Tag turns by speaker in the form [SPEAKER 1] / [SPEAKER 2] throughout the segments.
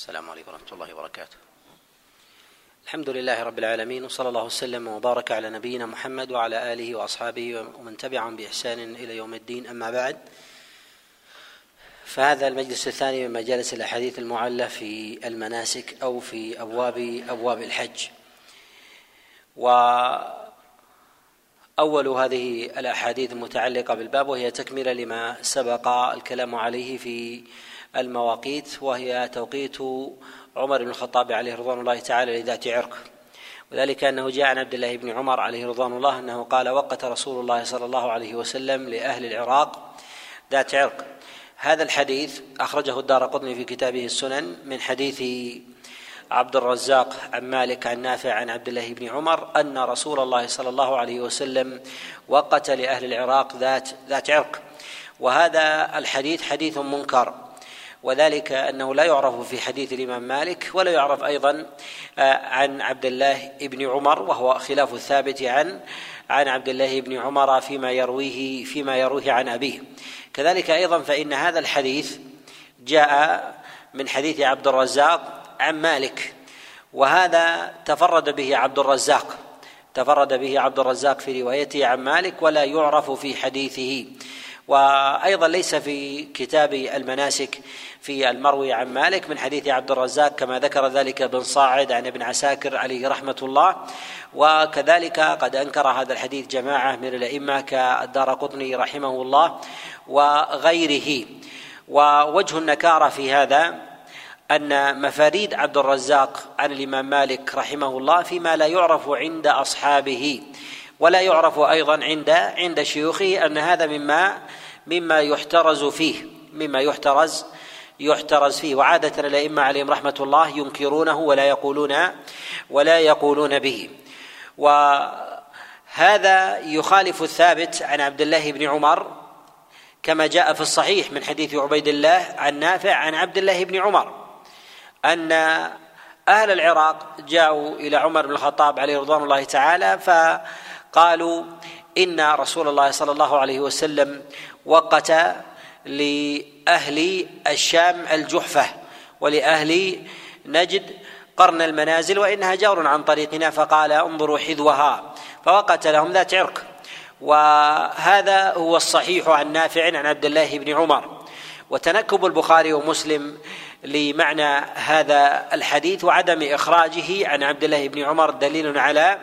[SPEAKER 1] السلام عليكم ورحمة الله وبركاته. الحمد لله رب العالمين وصلى الله وسلم وبارك على نبينا محمد وعلى آله وأصحابه ومن تبعهم بإحسان إلى يوم الدين أما بعد فهذا المجلس الثاني من مجالس الأحاديث المعلة في المناسك أو في أبواب أبواب الحج. وأول هذه الأحاديث المتعلقة بالباب وهي تكملة لما سبق الكلام عليه في المواقيت وهي توقيت عمر بن الخطاب عليه رضوان الله تعالى لذات عرق. وذلك أنه جاء عن عبد الله بن عمر عليه رضوان الله أنه قال وقت رسول الله صلى الله عليه وسلم لأهل العراق ذات عرق. هذا الحديث أخرجه الدار قطني في كتابه السنن من حديث عبد الرزاق عن مالك عن نافع عن عبد الله بن عمر أن رسول الله صلى الله عليه وسلم وقت لأهل العراق ذات ذات عرق. وهذا الحديث حديث منكر. وذلك أنه لا يعرف في حديث الإمام مالك ولا يعرف أيضا آه، عن عبد الله بن عمر وهو خلاف الثابت عن عن عبد الله بن عمر فيما يرويه فيما يرويه عن أبيه. كذلك أيضا فإن هذا الحديث جاء من حديث عبد الرزاق عن مالك وهذا تفرد به عبد الرزاق. تفرد به عبد الرزاق في روايته عن مالك ولا يعرف في حديثه. وأيضا ليس في كتاب المناسك في المروي عن مالك من حديث عبد الرزاق كما ذكر ذلك بن صاعد عن ابن عساكر عليه رحمة الله. وكذلك قد أنكر هذا الحديث جماعة من الأئمة كالدار قطني رحمه الله وغيره. ووجه النكارة في هذا أن مفاريد عبد الرزاق عن الإمام مالك رحمه الله فيما لا يعرف عند أصحابه ولا يعرف أيضا عند عند شيوخه أن هذا مما مما يحترز فيه مما يحترز يحترز فيه. وعادة الأئمة عليهم رحمة الله ينكرونه ولا يقولون ولا يقولون به. وهذا يخالف الثابت عن عبد الله بن عمر كما جاء في الصحيح من حديث عبيد الله عن نافع عن عبد الله بن عمر أن أهل العراق جاءوا إلى عمر بن الخطاب عليه رضوان الله تعالى فقالوا إن رسول الله صلى الله عليه وسلم وقت لأهل الشام الجحفة ولأهل نجد قرن المنازل وإنها جور عن طريقنا فقال انظروا حذوها فوقت لهم ذات عرق. وهذا هو الصحيح عن نافع عن عبد الله بن عمر. وتنكب البخاري ومسلم لمعنى هذا الحديث وعدم إخراجه عن عبد الله بن عمر دليل على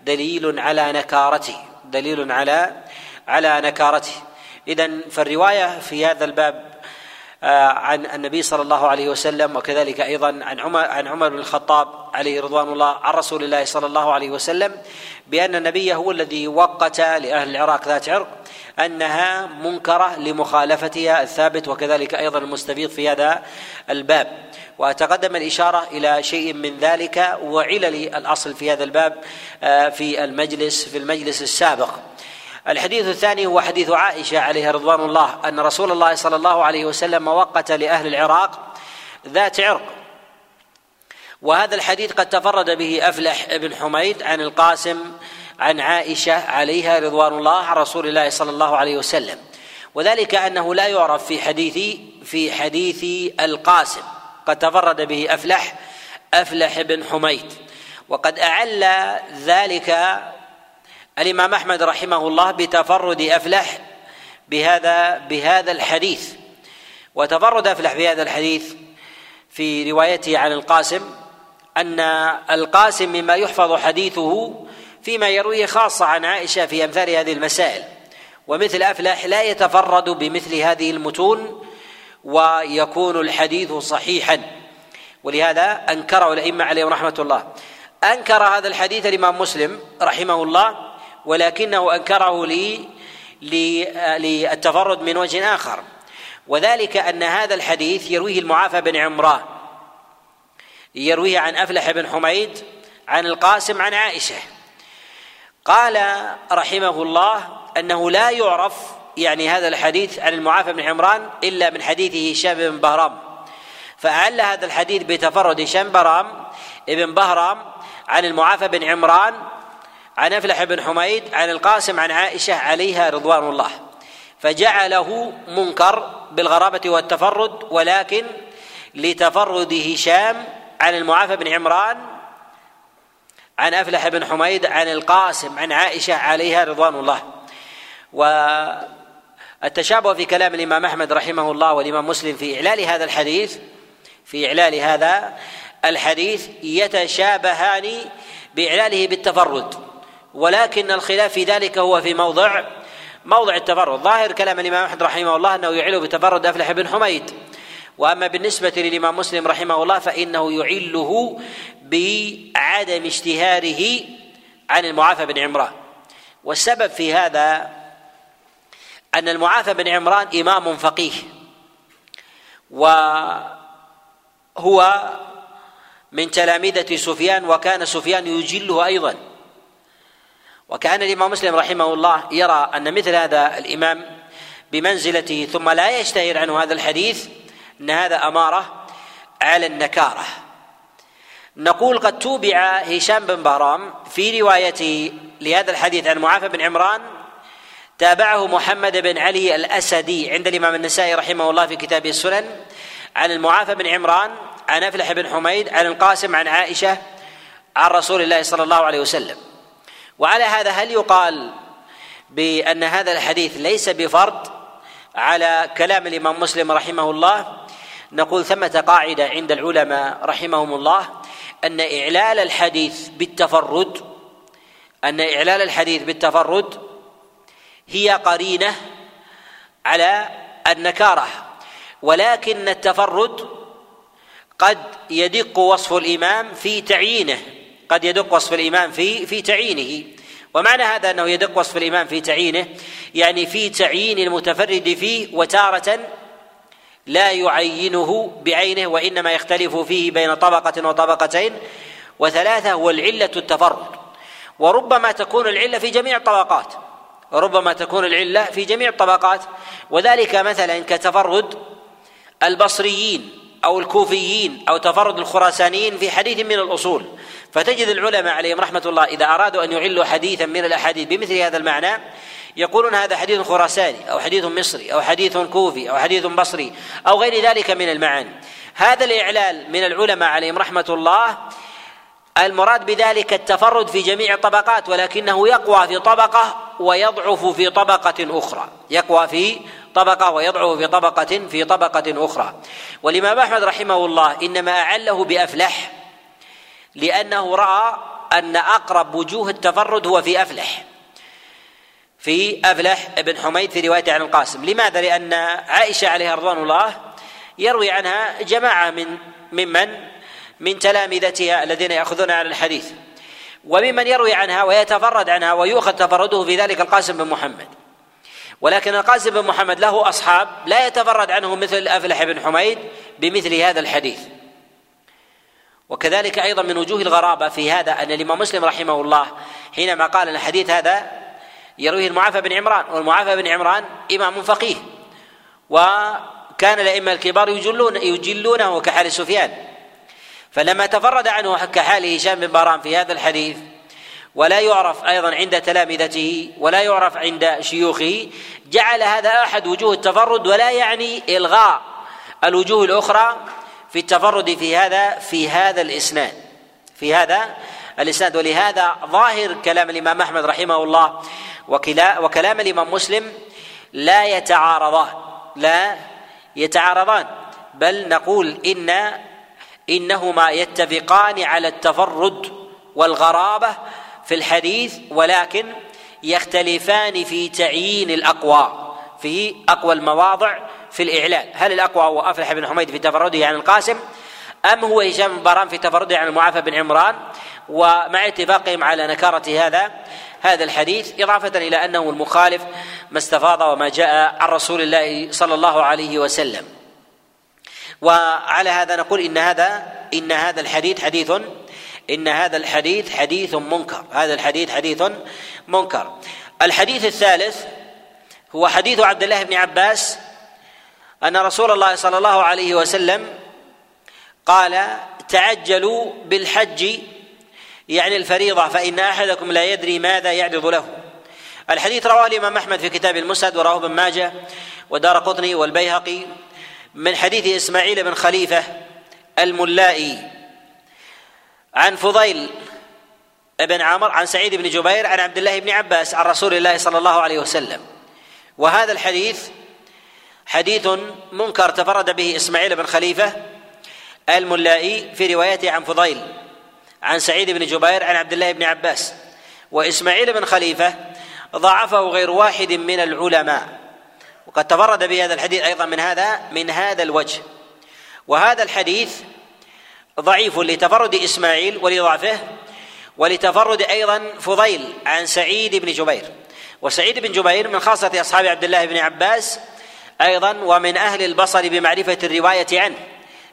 [SPEAKER 1] دليل على نكارته. دليل على على نكارته. اذا فالرواية في هذا الباب آه، عن النبي صلى الله عليه وسلم وكذلك أيضا عن عمر عن عمر بن الخطاب عليه رضوان الله عن رسول الله صلى الله عليه وسلم بأن النبي هو الذي وقت لأهل العراق ذات عرق أنها منكرة لمخالفتها الثابت وكذلك أيضا المستفيض في هذا الباب. وتقدم الإشارة إلى شيء من ذلك وعلل الأصل في هذا الباب آه، في المجلس في المجلس السابق. الحديث الثاني هو حديث عائشة عليها رضوان الله أن رسول الله صلى الله عليه وسلم وقت لأهل العراق ذات عرق. وهذا الحديث قد تفرد به أفلح بن حميد عن القاسم عن عائشة عليها رضوان الله عن رسول الله صلى الله عليه وسلم. وذلك أنه لا يعرف في حديث في حديث القاسم. قد تفرد به أفلح أفلح بن حميد. وقد أعل ذلك الإمام أحمد رحمه الله بتفرد أفلح بهذا بهذا الحديث. وتفرد أفلح بهذا الحديث في روايته عن القاسم أن القاسم مما يحفظ حديثه فيما يرويه خاصة عن عائشة في أمثال هذه المسائل. ومثل أفلح لا يتفرد بمثل هذه المتون ويكون الحديث صحيحا. ولهذا أنكره الأئمة عليهم رحمة الله. أنكر هذا الحديث الإمام مسلم رحمه الله ولكنه أنكره لي للتفرد من وجه آخر. وذلك أن هذا الحديث يرويه المعافى بن عمران يرويه عن أفلح بن حميد عن القاسم عن عائشة. قال رحمه الله أنه لا يعرف يعني هذا الحديث عن المعافى بن عمران إلا من حديث هشام بن بهرام. فأعل هذا الحديث بتفرد هشام بهرام ابن بهرام عن المعافى بن عمران عن أفلح بن حميد عن القاسم عن عائشة عليها رضوان الله. فجعله منكر بالغرابة والتفرد ولكن لتفرد هشام عن المعافى بن عمران عن أفلح بن حميد عن القاسم عن عائشة عليها رضوان الله. والتشابه في كلام الإمام أحمد رحمه الله والإمام مسلم في إعلال هذا الحديث في إعلال هذا الحديث يتشابهان بإعلاله بالتفرد. ولكن الخلاف في ذلك هو في موضع موضع التفرد. ظاهر كلام الإمام أحمد رحمه الله أنه يعل بتفرد أفلح بن حميد. وأما بالنسبة للإمام مسلم رحمه الله فإنه يعله بعدم اشتهاره عن المعافى بن عمران. والسبب في هذا أن المعافى بن عمران إمام فقيه وهو من تلامذه سفيان وكان سفيان يجله أيضا. وكان الإمام مسلم رحمه الله يرى أن مثل هذا الإمام بمنزلته ثم لا يشتهر عنه هذا الحديث أن هذا أمارة على النكارة. نقول قد توبع هشام بن بهرام في روايته لهذا الحديث عن معافى بن عمران تابعه محمد بن علي الأسدي عند الإمام النسائي رحمه الله في كتابه السنن عن المعافى بن عمران عن أفلح بن حميد عن القاسم عن عائشة عن رسول الله صلى الله عليه وسلم. وعلى هذا هل يقال بأن هذا الحديث ليس بفرد على كلام الإمام مسلم رحمه الله؟ نقول ثمة قاعدة عند العلماء رحمهم الله أن إعلال الحديث بالتفرد أن إعلال الحديث بالتفرد هي قرينة على النكارة ولكن التفرد قد يدق وصف الإمام في تعيينه قد يدق وصف الإمام في في تعيينه. ومعنى هذا أنه يدق وصف الإمام في تعيينه يعني في تعيين المتفرد فيه وتارة لا يعينه بعينه وإنما يختلف فيه بين طبقة وطبقتين. وثلاثة والعلة التفرد. وربما تكون العلة في جميع الطبقات. وربما تكون العلة في جميع الطبقات. وذلك مثلا كتفرد البصريين أو الكوفيين أو تفرد الخراسانيين في حديث من الأصول. فتجد العلماء عليهم رحمة الله إذا أرادوا أن يعلوا حديثا من الأحاديث بمثل هذا المعنى يقولون هذا حديث خراساني أو حديث مصري أو حديث كوفي أو حديث بصري أو غير ذلك من المعاني. هذا الإعلال من العلماء عليهم رحمة الله المراد بذلك التفرد في جميع الطبقات ولكنه يقوى في طبقة ويضعف في طبقة أخرى. يقوى في طبقة ويضعف في طبقة في طبقة أخرى. والإمام أحمد رحمه الله إنما أعله بأفلح لأنه رأى أن أقرب وجوه التفرد هو في أفلح. في أفلح بن حميد في روايته عن القاسم. لماذا؟ لأن عائشة عليها رضوان الله يروي عنها جماعة من ممن من تلامذتها الذين يأخذون على الحديث. وممن يروي عنها ويتفرد عنها ويؤخذ تفرده في ذلك القاسم بن محمد. ولكن القاسم بن محمد له أصحاب لا يتفرد عنه مثل أفلح بن حميد بمثل هذا الحديث. وكذلك أيضا من وجوه الغرابة في هذا أن الإمام مسلم رحمه الله حينما قال أن الحديث هذا يرويه المعافى بن عمران والمعافى بن عمران إمام فقيه. وكان الأئمة الكبار يجلون يجلونه كحال سفيان. فلما تفرد عنه كحال هشام بن باران في هذا الحديث ولا يعرف أيضا عند تلامذته ولا يعرف عند شيوخه جعل هذا أحد وجوه التفرد ولا يعني إلغاء الوجوه الأخرى في التفرد في هذا في هذا الإسناد. في هذا الإسناد. ولهذا ظاهر كلام الإمام أحمد رحمه الله وكلا وكلام الإمام مسلم لا يتعارضان لا يتعارضان. بل نقول إن إنهما يتفقان على التفرد والغرابة في الحديث ولكن يختلفان في تعيين الأقوى في أقوى المواضع في الإعلان. هل الأقوى هو أفلح بن حميد في تفرده عن القاسم أم هو هشام بن بران في تفرده عن المعافى بن عمران؟ ومع اتفاقهم على نكارة هذا هذا الحديث إضافة إلى أنه المخالف ما استفاض وما جاء عن رسول الله صلى الله عليه وسلم. وعلى هذا نقول إن هذا إن هذا الحديث حديث إن هذا الحديث حديث منكر. هذا الحديث حديث منكر. الحديث الثالث هو حديث عبد الله بن عباس أن رسول الله صلى الله عليه وسلم قال تعجلوا بالحج يعني الفريضة فإن أحدكم لا يدري ماذا يعرض له. الحديث رواه الإمام أحمد في كتاب المسند ورواه ابن ماجه ودار قطني والبيهقي. من حديث إسماعيل بن خليفة الملائي عن فضيل بن عمر عن سعيد بن جبير عن عبد الله بن عباس عن رسول الله صلى الله عليه وسلم. وهذا الحديث حديث منكر تفرد به إسماعيل بن خليفة الملائي في روايته عن فضيل عن سعيد بن جبير عن عبد الله بن عباس. وإسماعيل بن خليفة ضعفه غير واحد من العلماء. وقد تفرد بهذا الحديث أيضا من هذا من هذا الوجه. وهذا الحديث ضعيف لتفرد إسماعيل ولضعفه ولتفرد أيضا فضيل عن سعيد بن جبير. وسعيد بن جبير من خاصة أصحاب عبد الله بن عباس أيضا ومن أهل البصر بمعرفة الرواية عنه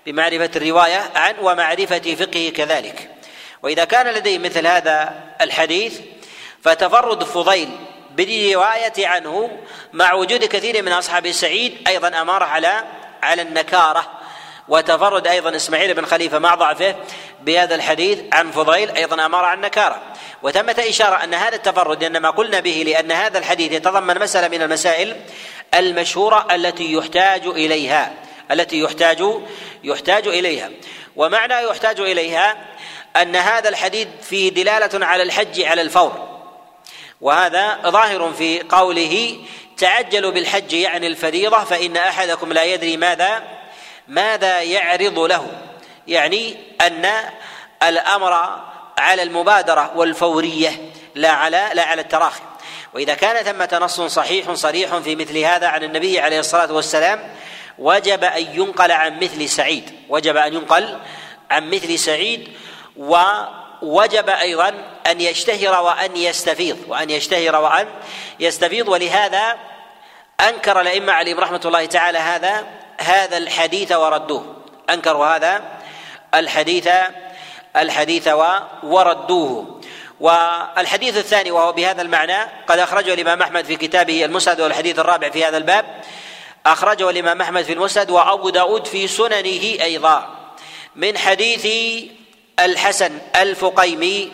[SPEAKER 1] بمعرفة الرواية عنه ومعرفة فقهه كذلك. وإذا كان لديه مثل هذا الحديث فتفرد فضيل بالرواية عنه مع وجود كثير من أصحاب سعيد أيضا أمارة على على النكارة وتفرد أيضا إسماعيل بن خليفة مع ضعفه بهذا الحديث عن فضيل أيضا أمر عن نكارة. وتمت إشارة أن هذا التفرد إنما قلنا به لأن هذا الحديث يتضمن مسألة من المسائل المشهورة التي يحتاج إليها التي يحتاج يحتاج إليها. ومعنى يحتاج إليها أن هذا الحديث فيه دلالة على الحج على الفور. وهذا ظاهر في قوله تعجلوا بالحج يعني الفريضة فإن أحدكم لا يدري ماذا ماذا يعرض له. يعني أن الأمر على المبادرة والفورية لا على لا على التراخي. وإذا كان ثمة نص صحيح صريح في مثل هذا عن النبي عليه الصلاة والسلام وجب أن ينقل عن مثل سعيد. وجب أن ينقل عن مثل سعيد ووجب أيضا أن يشتهر وأن يستفيض وأن يشتهر وأن يستفيض. ولهذا أنكر الأئمة عليهم رحمة الله تعالى هذا هذا الحديث وردوه. أنكروا هذا الحديث الحديث وردوه. والحديث الثاني وهو بهذا المعنى قد أخرجه الإمام أحمد في كتابه المسند والحديث الرابع في هذا الباب. أخرجه الإمام أحمد في المسند وأبو داود في سننه أيضا. من حديث الحسن الفقيمي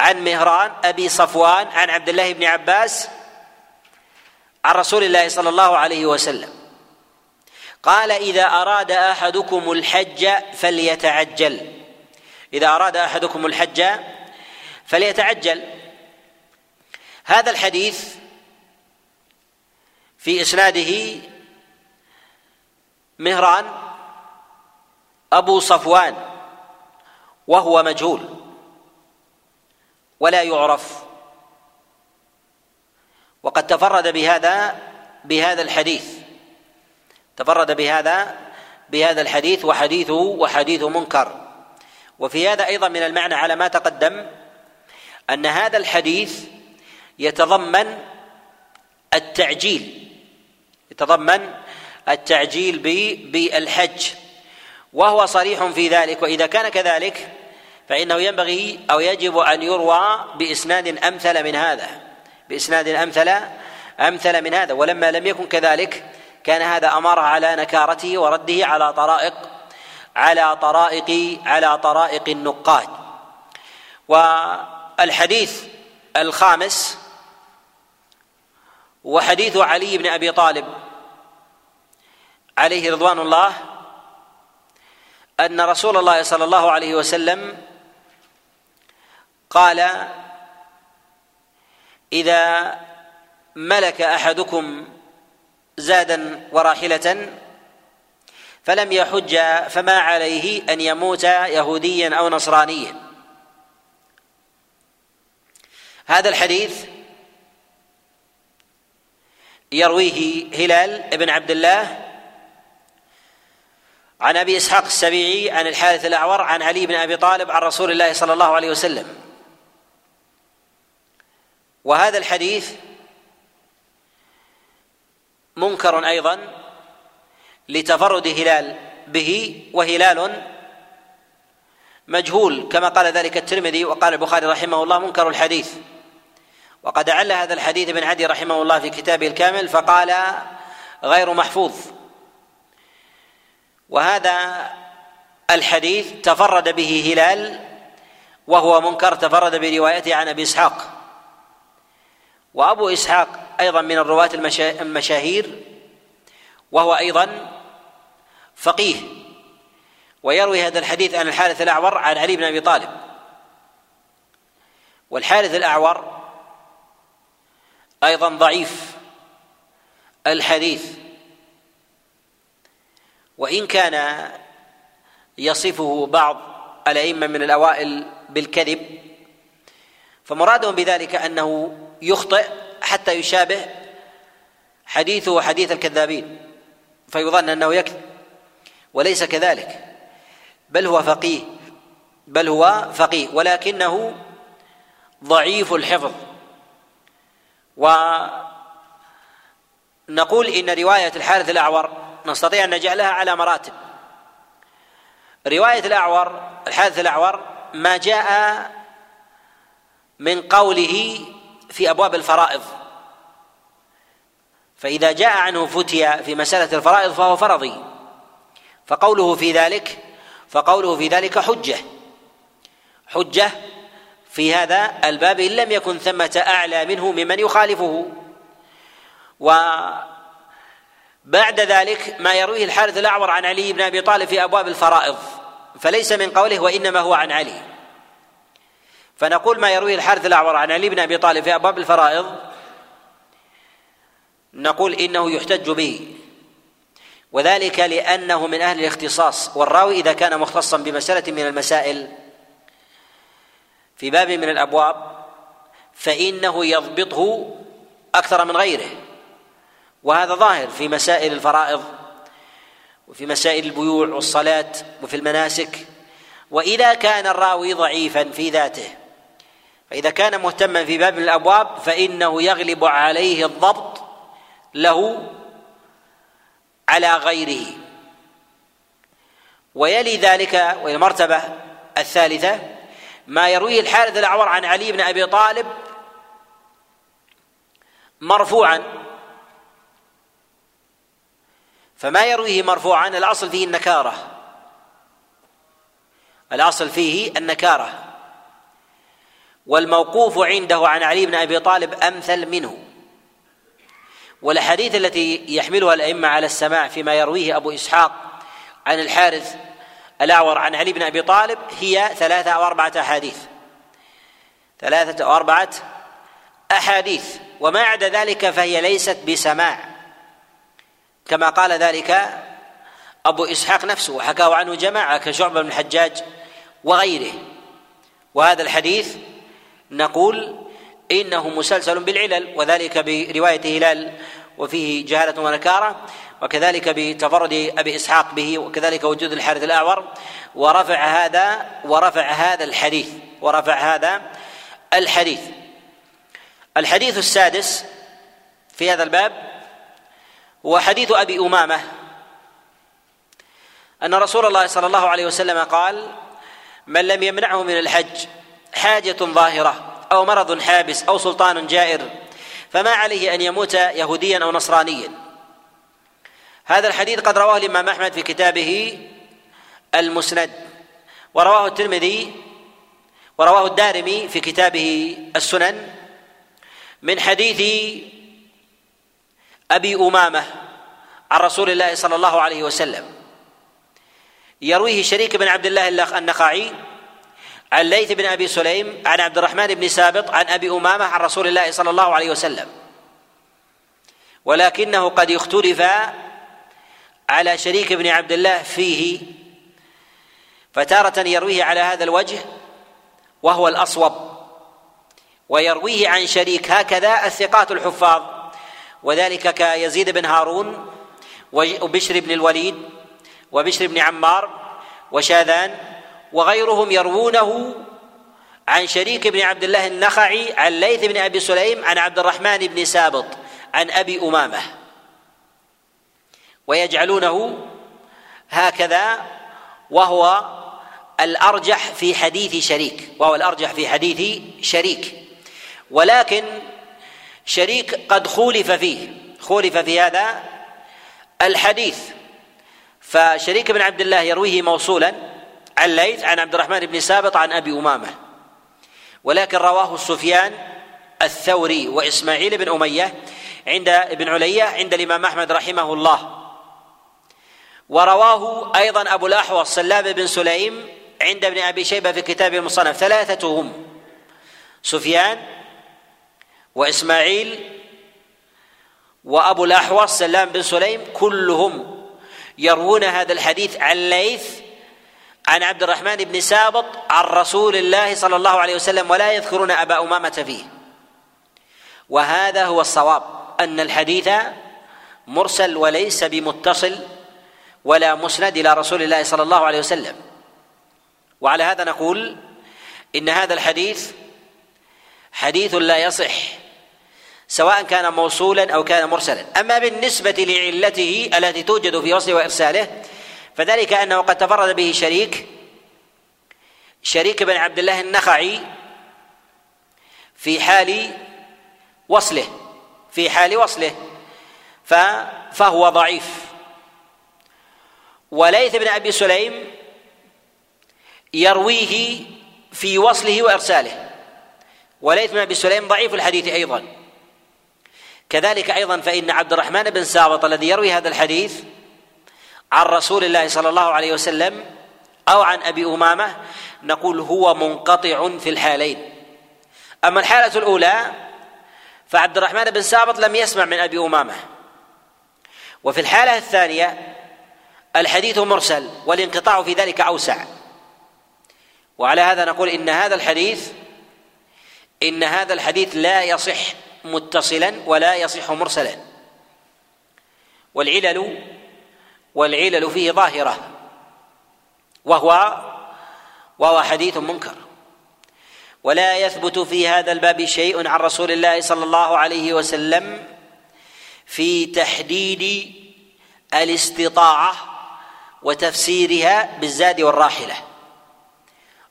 [SPEAKER 1] عن مهران أبي صفوان عن عبد الله بن عباس عن رسول الله صلى الله عليه وسلم. قال إذا أراد أحدكم الحج فليتعجل. إذا أراد أحدكم الحج فليتعجل. هذا الحديث في إسناده مهران أبو صفوان وهو مجهول. ولا يعرف. وقد تفرد بهذا بهذا الحديث. تفرد بهذا بهذا الحديث وحديثه وحديث منكر. وفي هذا أيضا من المعنى على ما تقدم أن هذا الحديث يتضمن التعجيل. يتضمن التعجيل بالحج. وهو صريح في ذلك وإذا كان كذلك فإنه ينبغي أو يجب أن يروى بإسناد أمثل من هذا بإسناد أمثل أمثل من هذا ولما لم يكن كذلك كان هذا أمر على نكارته ورده على طرائق على طرائق على طرائق النقاد. والحديث الخامس وحديث علي بن أبي طالب عليه رضوان الله أن رسول الله صلى الله عليه وسلم قال إذا ملك أحدكم زادا وراحلة فلم يحج فما عليه أن يموت يهوديا أو نصرانيا. هذا الحديث يرويه هلال بن عبد الله عن أبي إسحاق السبيعي عن الحارث الأعور عن علي بن أبي طالب عن رسول الله صلى الله عليه وسلم. وهذا الحديث منكر أيضا لتفرد هلال به وهلال مجهول كما قال ذلك الترمذي وقال البخاري رحمه الله منكر الحديث. وقد عل هذا الحديث ابن عدي رحمه الله في كتابه الكامل فقال غير محفوظ. وهذا الحديث تفرد به هلال وهو منكر تفرد بروايته عن أبي إسحاق. وأبو إسحاق أيضا من الرواة المشاهير وهو أيضا فقيه ويروي هذا الحديث عن الحارث الأعور عن علي بن أبي طالب. والحارث الأعور أيضا ضعيف الحديث. وإن كان يصفه بعض الأئمة من الأوائل بالكذب فمرادهم بذلك أنه يخطئ حتى يشابه حديثه حديث الكذابين فيظن أنه يكذب وليس كذلك بل هو فقيه بل هو فقيه ولكنه ضعيف الحفظ. ونقول إن رواية الحارث الأعور نستطيع أن نجعلها على مراتب. رواية الأعور الحادث الأعور ما جاء من قوله في أبواب الفرائض. فإذا جاء عنه فتي في مسألة الفرائض فهو فرضي. فقوله في ذلك فقوله في ذلك حجة. حجة في هذا الباب إن لم يكن ثمة أعلى منه ممن يخالفه. و بعد ذلك ما يرويه الحارث الأعور عن علي بن أبي طالب في أبواب الفرائض فليس من قوله وإنما هو عن علي. فنقول ما يرويه الحارث الأعور عن علي بن أبي طالب في أبواب الفرائض نقول إنه يحتج به. وذلك لأنه من أهل الاختصاص والراوي إذا كان مختصا بمسألة من المسائل في باب من الأبواب فإنه يضبطه أكثر من غيره. وهذا ظاهر في مسائل الفرائض وفي مسائل البيوع والصلاة وفي المناسك. وإذا كان الراوي ضعيفا في ذاته فإذا كان مهتما في باب من الأبواب فإنه يغلب عليه الضبط له على غيره. ويلي ذلك والمرتبة الثالثة ما يرويه الحارث الأعور عن علي بن أبي طالب مرفوعا. فما يرويه مرفوعا الأصل فيه النكارة. الأصل فيه النكارة. والموقوف عنده عن علي بن أبي طالب أمثل منه. والأحاديث التي يحملها الأئمة على السماع فيما يرويه أبو إسحاق عن الحارث الأعور عن علي بن أبي طالب هي ثلاثة أو أربعة أحاديث. ثلاثة أو أربعة أحاديث. وما عدا ذلك فهي ليست بسماع. كما قال ذلك أبو إسحاق نفسه وحكاه عنه جماعة كشعبة بن الحجاج وغيره. وهذا الحديث نقول إنه مسلسل بالعلل وذلك برواية هلال وفيه جهالة ونكارة وكذلك بتفرد أبي إسحاق به وكذلك وجود الحارث الأعور ورفع هذا ورفع هذا الحديث ورفع هذا الحديث. الحديث السادس في هذا الباب وحديث أبي أمامة. أن رسول الله صلى الله عليه وسلم قال من لم يمنعه من الحج حاجة ظاهرة أو مرض حابس أو سلطان جائر فما عليه أن يموت يهوديا أو نصرانيا. هذا الحديث قد رواه الإمام أحمد في كتابه المسند ورواه الترمذي ورواه الدارمي في كتابه السنن من حديث أبي أمامة عن رسول الله صلى الله عليه وسلم. يرويه شريك بن عبد الله النخعي عن ليث بن أبي سليم عن عبد الرحمن بن سابط عن أبي أمامة عن رسول الله صلى الله عليه وسلم. ولكنه قد اختلف على شريك بن عبد الله فيه فتارة يرويه على هذا الوجه وهو الأصوب. ويرويه عن شريك هكذا الثقات الحفاظ وذلك كيزيد بن هارون وبشر بن الوليد وبشر بن عمار وشاذان وغيرهم يروونه عن شريك بن عبد الله النخعي عن ليث بن أبي سليم عن عبد الرحمن بن سابط عن أبي أمامة. ويجعلونه هكذا وهو الأرجح في حديث شريك وهو الأرجح في حديث شريك. ولكن شريك قد خولف فيه. خولف في هذا الحديث. فشريك بن عبد الله يرويه موصولا. عن ليث عن عبد الرحمن بن سابط عن أبي أمامة. ولكن رواه سفيان الثوري وإسماعيل بن أمية عند ابن علية عند الإمام أحمد رحمه الله. ورواه أيضا أبو الأحوص سلام بن سليم عند ابن أبي شيبة في كتاب المصنف. ثلاثة هم سفيان وإسماعيل وأبو الأحوص سلام بن سليم كلهم يروون هذا الحديث عن ليث عن عبد الرحمن بن سابط عن رسول الله صلى الله عليه وسلم ولا يذكرون أبا أمامة فيه. وهذا هو الصواب أن الحديث مرسل وليس بمتصل ولا مسند إلى رسول الله صلى الله عليه وسلم. وعلى هذا نقول إن هذا الحديث حديث لا يصح سواء كان موصولا أو كان مرسلا. أما بالنسبة لعلته التي توجد في وصله وإرساله فذلك أنه قد تفرد به شريك شريك بن عبد الله النخعي في حال وصله في حال وصله فهو ضعيف. وليث بن أبي سليم يرويه في وصله وإرساله. وليث بن أبي سليم ضعيف الحديث أيضا. كذلك أيضا فإن عبد الرحمن بن سابط الذي يروي هذا الحديث عن رسول الله صلى الله عليه وسلم أو عن أبي أمامة نقول هو منقطع في الحالين. أما الحالة الأولى فعبد الرحمن بن سابط لم يسمع من أبي أمامة. وفي الحالة الثانية الحديث مرسل والانقطاع في ذلك أوسع. وعلى هذا نقول إن هذا الحديث إن هذا الحديث لا يصح متصلا ولا يصح مرسلا. والعلل والعلل فيه ظاهرة. وهو وهو حديث منكر. ولا يثبت في هذا الباب شيء عن رسول الله صلى الله عليه وسلم في تحديد الاستطاعة وتفسيرها بالزاد والراحلة.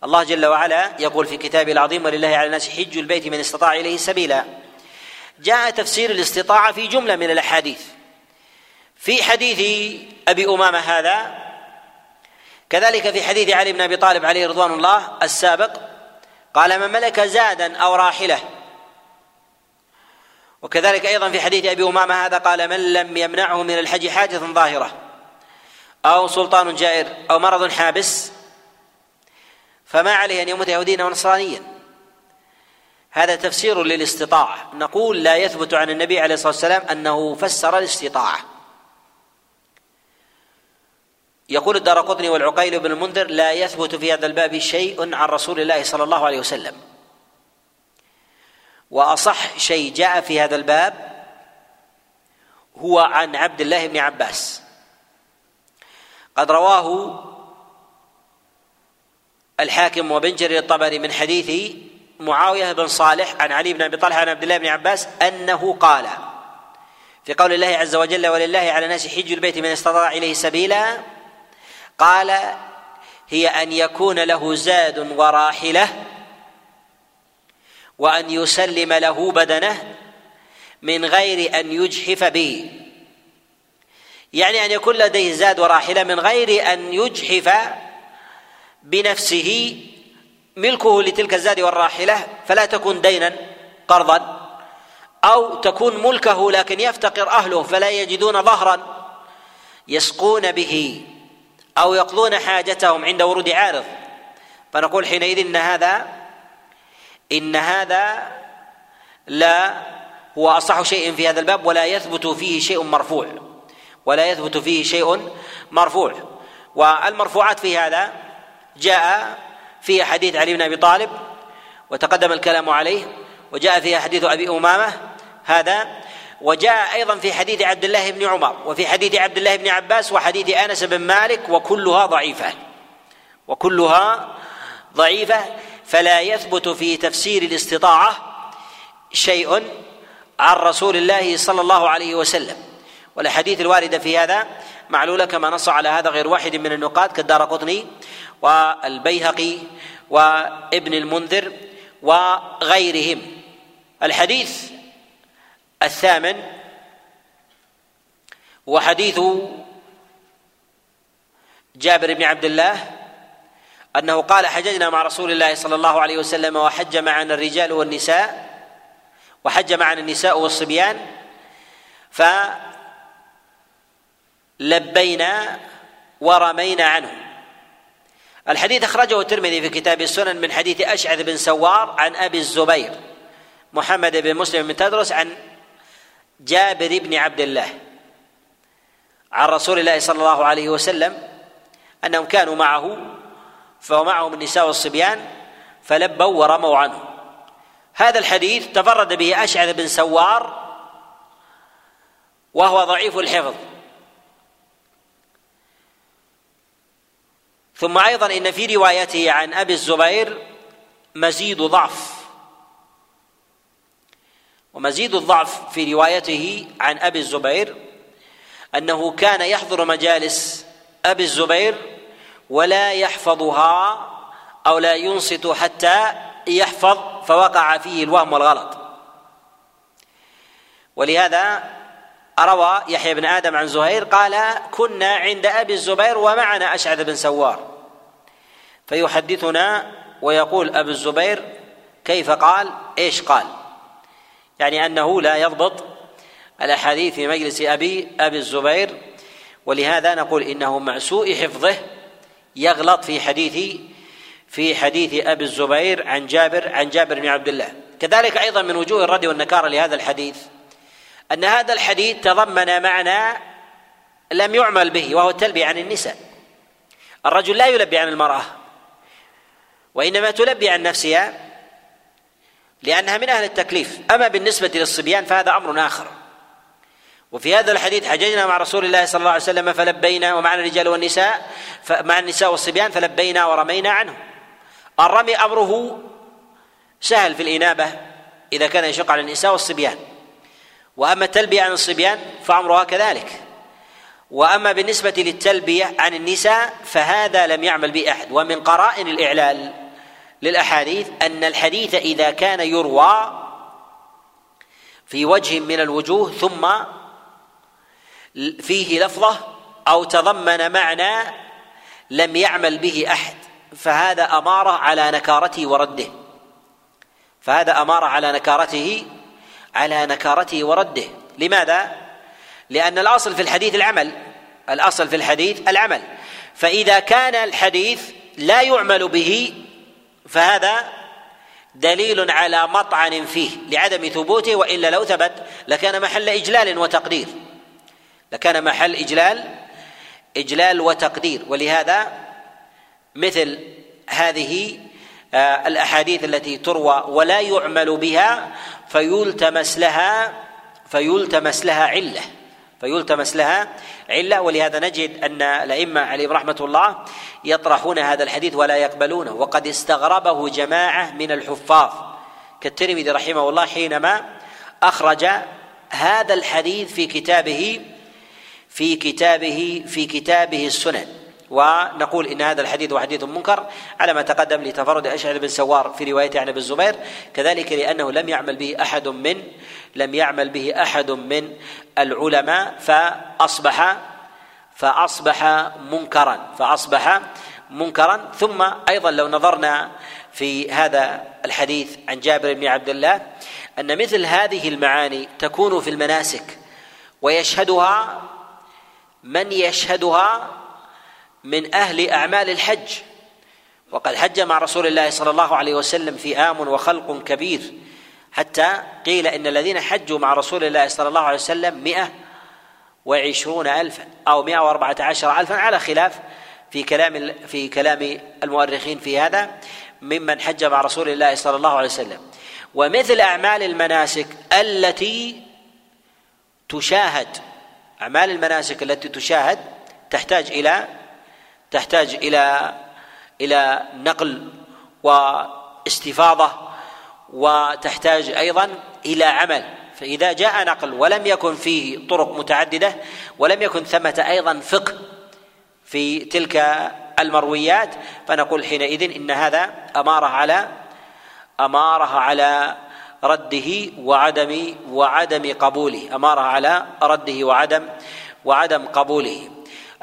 [SPEAKER 1] الله جل وعلا يقول في كتابه العظيم ولله على الناس حج البيت من استطاع إليه سبيلا. جاء تفسير الاستطاعة في جملة من الأحاديث. في حديث أبي أمامة هذا كذلك في حديث علي بن أبي طالب عليه رضوان الله السابق قال من ملك زادا أو راحلة. وكذلك أيضا في حديث أبي أمامة هذا قال من لم يمنعه من الحج حاجة ظاهرة أو سلطان جائر أو مرض حابس فما عليه أن يموت يهوديا أو نصرانيا. هذا تفسير للاستطاعة. نقول لا يثبت عن النبي عليه الصلاة والسلام أنه فسر الاستطاعة. يقول الدار قطني والعقيل بن المنذر لا يثبت في هذا الباب شيء عن رسول الله صلى الله عليه وسلم. وأصح شيء جاء في هذا الباب هو عن عبد الله بن عباس. قد رواه الحاكم وبن جرير الطبري من حديث معاوية بن صالح عن علي بن أبي طلحة عن عبد الله بن عباس أنه قال في قول الله عز وجل ولله على الناس حج البيت من استطاع إليه سبيلا قال هي أن يكون له زاد وراحلة وأن يسلم له بدنه من غير أن يجحف به. يعني أن يكون لديه زاد وراحلة من غير أن يجحف بنفسه ملكه لتلك الزاد والراحلة فلا تكون دينا قرضا أو تكون ملكه لكن يفتقر أهله فلا يجدون ظهرا يسقون به. أو يقضون حاجتهم عند ورود عارض. فنقول حينئذ إن هذا إن هذا لا هو أصح شيء في هذا الباب ولا يثبت فيه شيء مرفوع. ولا يثبت فيه شيء مرفوع. والمرفوعات في هذا جاء في حديث علي بن أبي طالب وتقدم الكلام عليه وجاء في حديث أبي أمامة هذا وجاء أيضا في حديث عبد الله بن عمر وفي حديث عبد الله بن عباس وحديث أنس بن مالك وكلها ضعيفة. وكلها ضعيفة فلا يثبت في تفسير الاستطاعة شيء عن رسول الله صلى الله عليه وسلم. والاحاديث الوارده في هذا معلولة كما نص على هذا غير واحد من النقاد كالدار قطني والبيهقي وابن المنذر وغيرهم. الحديث الثامن وحديث جابر بن عبد الله أنه قال حججنا مع رسول الله صلى الله عليه وسلم وحج معنا الرجال والنساء وحج معنا النساء والصبيان فلبينا ورمينا عنه. الحديث أخرجه الترمذي في كتاب السنن من حديث أشعث بن سوار عن أبي الزبير محمد بن مسلم بن تدرس عن جابر بن عبد الله عن رسول الله صلى الله عليه وسلم أنهم كانوا معه فهو معهم النساء والصبيان فلبوا ورموا عنه. هذا الحديث تفرد به أشعث بن سوار وهو ضعيف الحفظ. ثم أيضا إن في روايته عن أبي الزبير مزيد ضعف. ومزيد الضعف في روايته عن أبي الزبير أنه كان يحضر مجالس أبي الزبير ولا يحفظها أو لا ينصت حتى يحفظ فوقع فيه الوهم والغلط. ولهذا روى يحيى بن آدم عن زهير قال كنا عند أبي الزبير ومعنا أشعث بن سوار فيحدثنا ويقول أبو الزبير كيف قال؟ إيش قال؟ يعني أنه لا يضبط الأحاديث في مجلس أبي أبي الزبير. ولهذا نقول إنه مع سوء حفظه يغلط في حديث في حديث أبي الزبير عن جابر عن جابر بن عبد الله. كذلك أيضا من وجوه الرد والنكاره لهذا الحديث أن هذا الحديث تضمن معنى لم يعمل به وهو التلبية عن النساء. الرجل لا يلبي عن المرأة وإنما تلبي عن نفسها. لأنها من أهل التكليف. أما بالنسبة للصبيان فهذا أمر آخر. وفي هذا الحديث حججنا مع رسول الله صلى الله عليه وسلم فلبينا ومعنا الرجال والنساء مع النساء والصبيان فلبينا ورمينا عنهم. الرمي أمره سهل في الإنابة إذا كان يشق على النساء والصبيان. وأما التلبية عن الصبيان فأمرها كذلك. وأما بالنسبة للتلبية عن النساء فهذا لم يعمل به احد ومن قرائن الإعلال للأحاديث أن الحديث إذا كان يروى في وجه من الوجوه ثم فيه لفظة أو تضمن معنى لم يعمل به أحد فهذا أمارة على نكارته ورده. فهذا أمارة على نكارته على نكارته ورده. لماذا؟ لأن الأصل في الحديث العمل الأصل في الحديث العمل. فإذا كان الحديث لا يعمل به فهذا دليل على مطعن فيه لعدم ثبوته وإلا لو ثبت لكان محل إجلال وتقدير. لكان محل إجلال إجلال وتقدير. ولهذا مثل هذه آه، الأحاديث التي تروى ولا يعمل بها فيلتمس لها فيلتمس لها علة. فيلتمس لها. علة ولهذا نجد أن الأئمة عليهم رحمة الله يطرحون هذا الحديث ولا يقبلونه وقد استغربه جماعة من الحفاظ. كالترمذي رحمه الله حينما أخرج هذا الحديث في كتابه في كتابه في كتابه السنن. ونقول إن هذا الحديث هو حديث منكر على ما تقدم لتفرد اشعث بن سوار في روايته عن ابن الزبير كذلك لأنه لم يعمل به أحد من لم يعمل به أحد من العلماء فاصبح فأصبح منكرا فأصبح منكرا. ثم أيضا لو نظرنا في هذا الحديث عن جابر بن عبد الله أن مثل هذه المعاني تكون في المناسك ويشهدها من يشهدها من أهل أعمال الحج. وقد حج مع رسول الله صلى الله عليه وسلم فئام وخلق كبير. حتى قيل إن الذين حجوا مع رسول الله صلى الله عليه وسلم مئة وعشرون ألفا أو مئة وأربعة عشر ألفا على خلاف في كلام في كلام المؤرخين في هذا ممن حج مع رسول الله صلى الله عليه وسلم. ومثل أعمال المناسك التي تشاهد أعمال المناسك التي تشاهد تحتاج إلى تحتاج إلى إلى نقل واستفاضة وتحتاج أيضا إلى عمل. فإذا جاء نقل ولم يكن فيه طرق متعددة ولم يكن ثمة أيضا فقه في تلك المرويات فنقول حينئذ إن هذا أمارة على أمارة على رده وعدم وعدم قبوله. أماره على رده وعدم وعدم قبوله.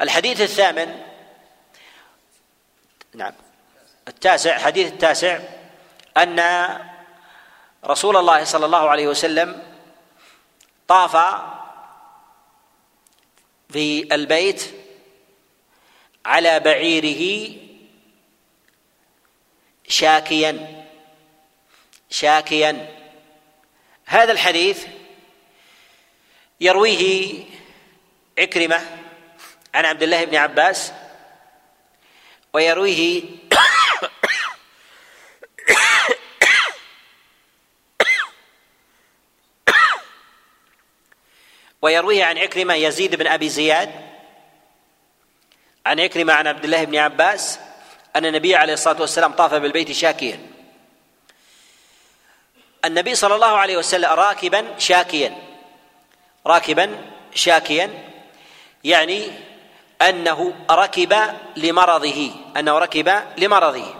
[SPEAKER 1] الحديث الثامن نعم. التاسع حديث التاسع أن رسول الله صلى الله عليه وسلم طاف في البيت على بعيره شاكيا شاكيا. هذا الحديث يرويه عكرمة عن عبد الله بن عباس ويرويه ويرويه عن عكرمة يزيد بن أبي زياد عن عكرمة عن عبد الله بن عباس أن النبي عليه الصلاة والسلام طاف بالبيت شاكيا. النبي صلى الله عليه وسلم راكبا شاكيا. راكبا شاكيا. يعني أنه ركب لمرضه أنه ركب لمرضه.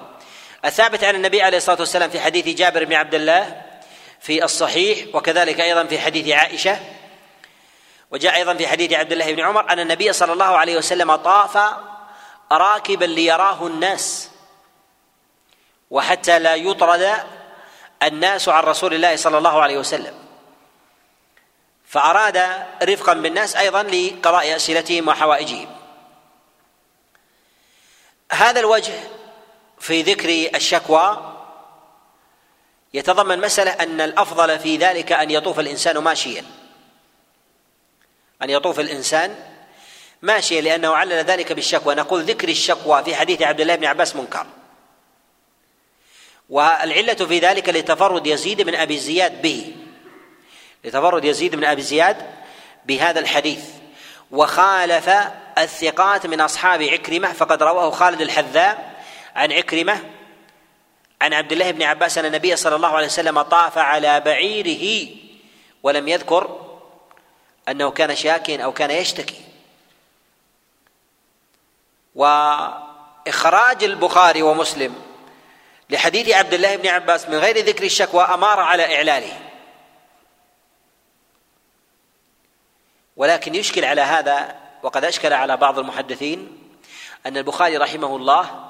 [SPEAKER 1] الثابت عن النبي عليه الصلاة والسلام في حديث جابر بن عبد الله في الصحيح وكذلك أيضا في حديث عائشة وجاء أيضا في حديث عبد الله بن عمر أن النبي صلى الله عليه وسلم طاف راكبا ليراه الناس وحتى لا يطرد الناس عن رسول الله صلى الله عليه وسلم. فأراد رفقا بالناس أيضا لقضاء أسئلتهم وحوائجهم. هذا الوجه في ذكر الشكوى يتضمن مسألة أن الأفضل في ذلك أن يطوف الإنسان ماشيا. أن يطوف الإنسان ماشيا لأنه علل ذلك بالشكوى. نقول ذكر الشكوى في حديث عبد الله بن عباس منكر. والعلة في ذلك لتفرد يزيد بن أبي زياد به. لتفرد يزيد بن أبي زياد بهذا الحديث. وخالف الثقات من أصحاب عكرمة فقد رواه خالد الحذاء عن عكرمة عن عبد الله بن عباس أن النبي صلى الله عليه وسلم طاف على بعيره ولم يذكر أنه كان شاكيا أو كان يشتكي. وإخراج البخاري ومسلم لحديث عبد الله بن عباس من غير ذكر الشكوى أمار على إعلاله. ولكن يشكل على هذا وقد أشكل على بعض المحدثين أن البخاري رحمه الله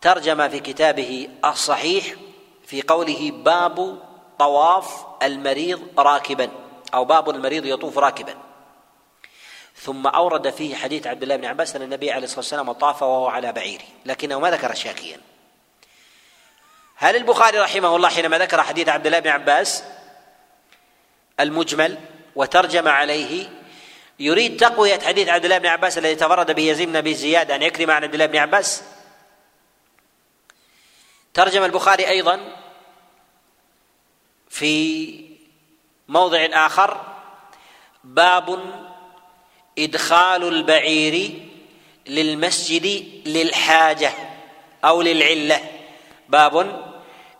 [SPEAKER 1] ترجم في كتابه الصحيح في قوله باب طواف المريض راكبا أو باب المريض يطوف راكبا. ثم أورد فيه حديث عبد الله بن عباس أن النبي عليه الصلاة والسلام طاف وهو على بعيره لكنه ما ذكر شاكيا هل البخاري رحمه الله حينما ذكر حديث عبد الله بن عباس المجمل وترجم عليه. يريد تقوية حديث عبد الله بن عباس الذي تفرد به يزيد بن أبي زياد أن يكرم عن عبد الله بن عباس. ترجم البخاري أيضا في موضع آخر. باب إدخال البعير للمسجد للحاجة أو للعلة. باب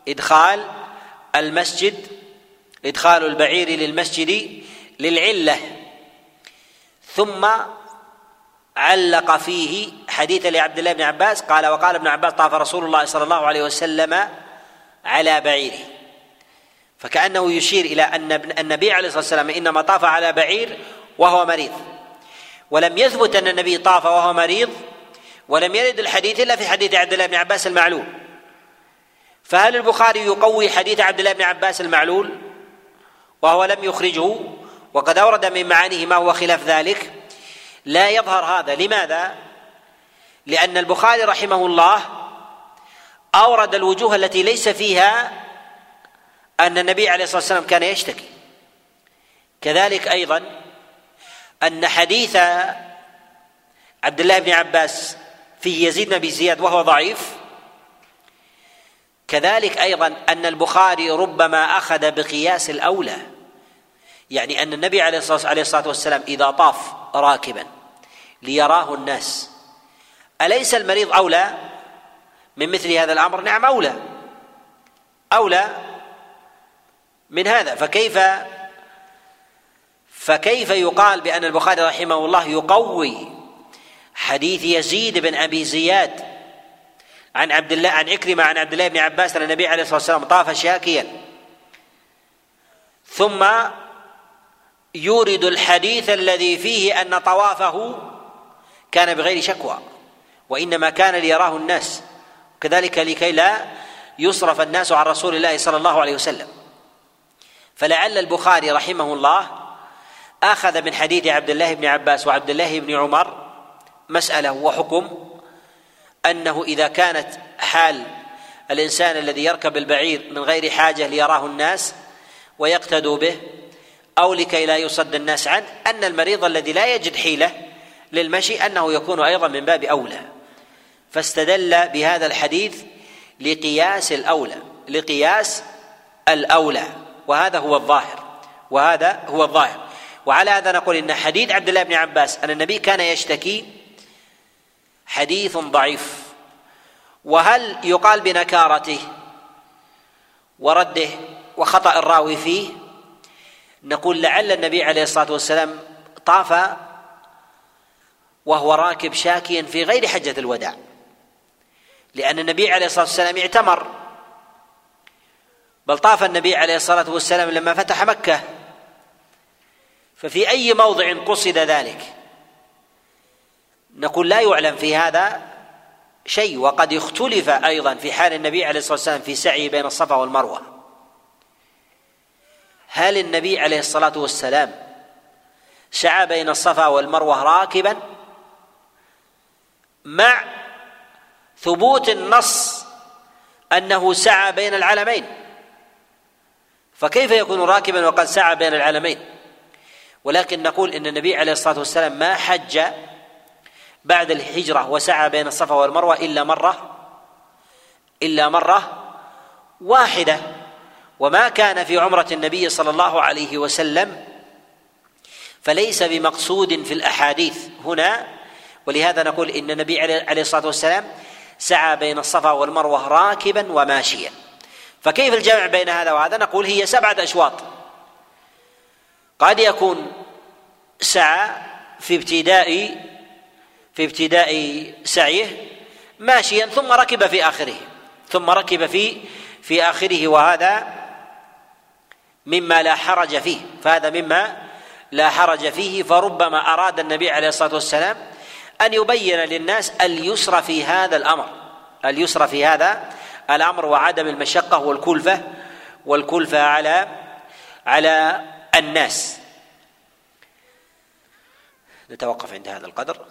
[SPEAKER 1] إدخال المسجد إدخال البعير للمسجد للعلة. ثم علق فيه حديث لعبد الله بن عباس قال وقال ابن عباس طاف رسول الله صلى الله عليه وسلم على بعيره. فكأنه يشير إلى أن النبي عليه الصلاة والسلام إنما طاف على بعير وهو مريض. ولم يثبت أن النبي طاف وهو مريض ولم يرد الحديث إلا في حديث عبد الله بن عباس المعلول. فهل البخاري يقوي حديث عبد الله بن عباس المعلول وهو لم يخرجه. وقد أورد من معانيه ما هو خلاف ذلك. لا يظهر هذا. لماذا؟ لأن البخاري رحمه الله أورد الوجوه التي ليس فيها أن النبي عليه الصلاة والسلام كان يشتكي. كذلك أيضا أن حديث عبد الله بن عباس في يزيد بن أبي زياد وهو ضعيف. كذلك أيضا أن البخاري ربما أخذ بقياس الأولى. يعني أن النبي عليه الصلاة والسلام إذا طاف راكبا ليراه الناس أليس المريض أولى من مثل هذا الأمر؟ نعم أولى. أولى من هذا. فكيف فكيف يقال بأن البخاري رحمه الله يقوي حديث يزيد بن أبي زياد عن عبد الله عن عكرمة عن عبد الله بن عباس أن النبي عليه الصلاة والسلام طاف شاكيا ثم يورد الحديث الذي فيه أن طوافه كان بغير شكوى وإنما كان ليراه الناس. كذلك لكي لا يصرف الناس عن رسول الله صلى الله عليه وسلم. فلعل البخاري رحمه الله آخذ من حديث عبد الله بن عباس وعبد الله بن عمر مسألة وحكم أنه إذا كانت حال الإنسان الذي يركب البعير من غير حاجة ليراه الناس ويقتدوا به أو لكي لا يصد الناس عنه أن المريض الذي لا يجد حيلة للمشي أنه يكون أيضا من باب أولى. فاستدل بهذا الحديث لقياس الأولى لقياس الأولى. وهذا هو الظاهر وهذا هو الظاهر. وعلى هذا نقول إن حديث عبد الله بن عباس أن النبي كان يشتكي حديث ضعيف. وهل يقال بنكارته ورده وخطأ الراوي فيه؟ نقول لعل النبي عليه الصلاة والسلام طاف وهو راكب شاكيا في غير حجة الوداع. لأن النبي عليه الصلاة والسلام اعتمر. بل طاف النبي عليه الصلاة والسلام لما فتح مكة. ففي أي موضع قصد ذلك؟ نقول لا يعلم في هذا شيء وقد اختلف أيضا في حال النبي عليه الصلاة والسلام في سعيه بين الصفا والمروة. هل النبي عليه الصلاة والسلام سعى بين الصفا والمروة راكبا مع ثبوت النص أنه سعى بين العلمين فكيف يكون راكبا وقد سعى بين العلمين ولكن نقول إن النبي عليه الصلاة والسلام ما حج بعد الهجرة وسعى بين الصفا والمروة إلا مرة إلا مرة واحدة. وما كان في عمرة النبي صلى الله عليه وسلم فليس بمقصود في الأحاديث هنا ولهذا نقول إن النبي عليه الصلاة والسلام سعى بين الصفا والمروة راكبا وماشيا. فكيف الجمع بين هذا وهذا؟ نقول هي سبعة أشواط. قد يكون سعى في ابتداء في ابتداء سعيه ماشيا ثم ركب في آخره. ثم ركب في في آخره وهذا مما لا حرج فيه فهذا مما لا حرج فيه فربما أراد النبي عليه الصلاة والسلام أن يبين للناس اليسر في هذا الأمر اليسر في هذا الأمر وعدم المشقة والكلفة والكلفة على على الناس. نتوقف عند هذا القدر.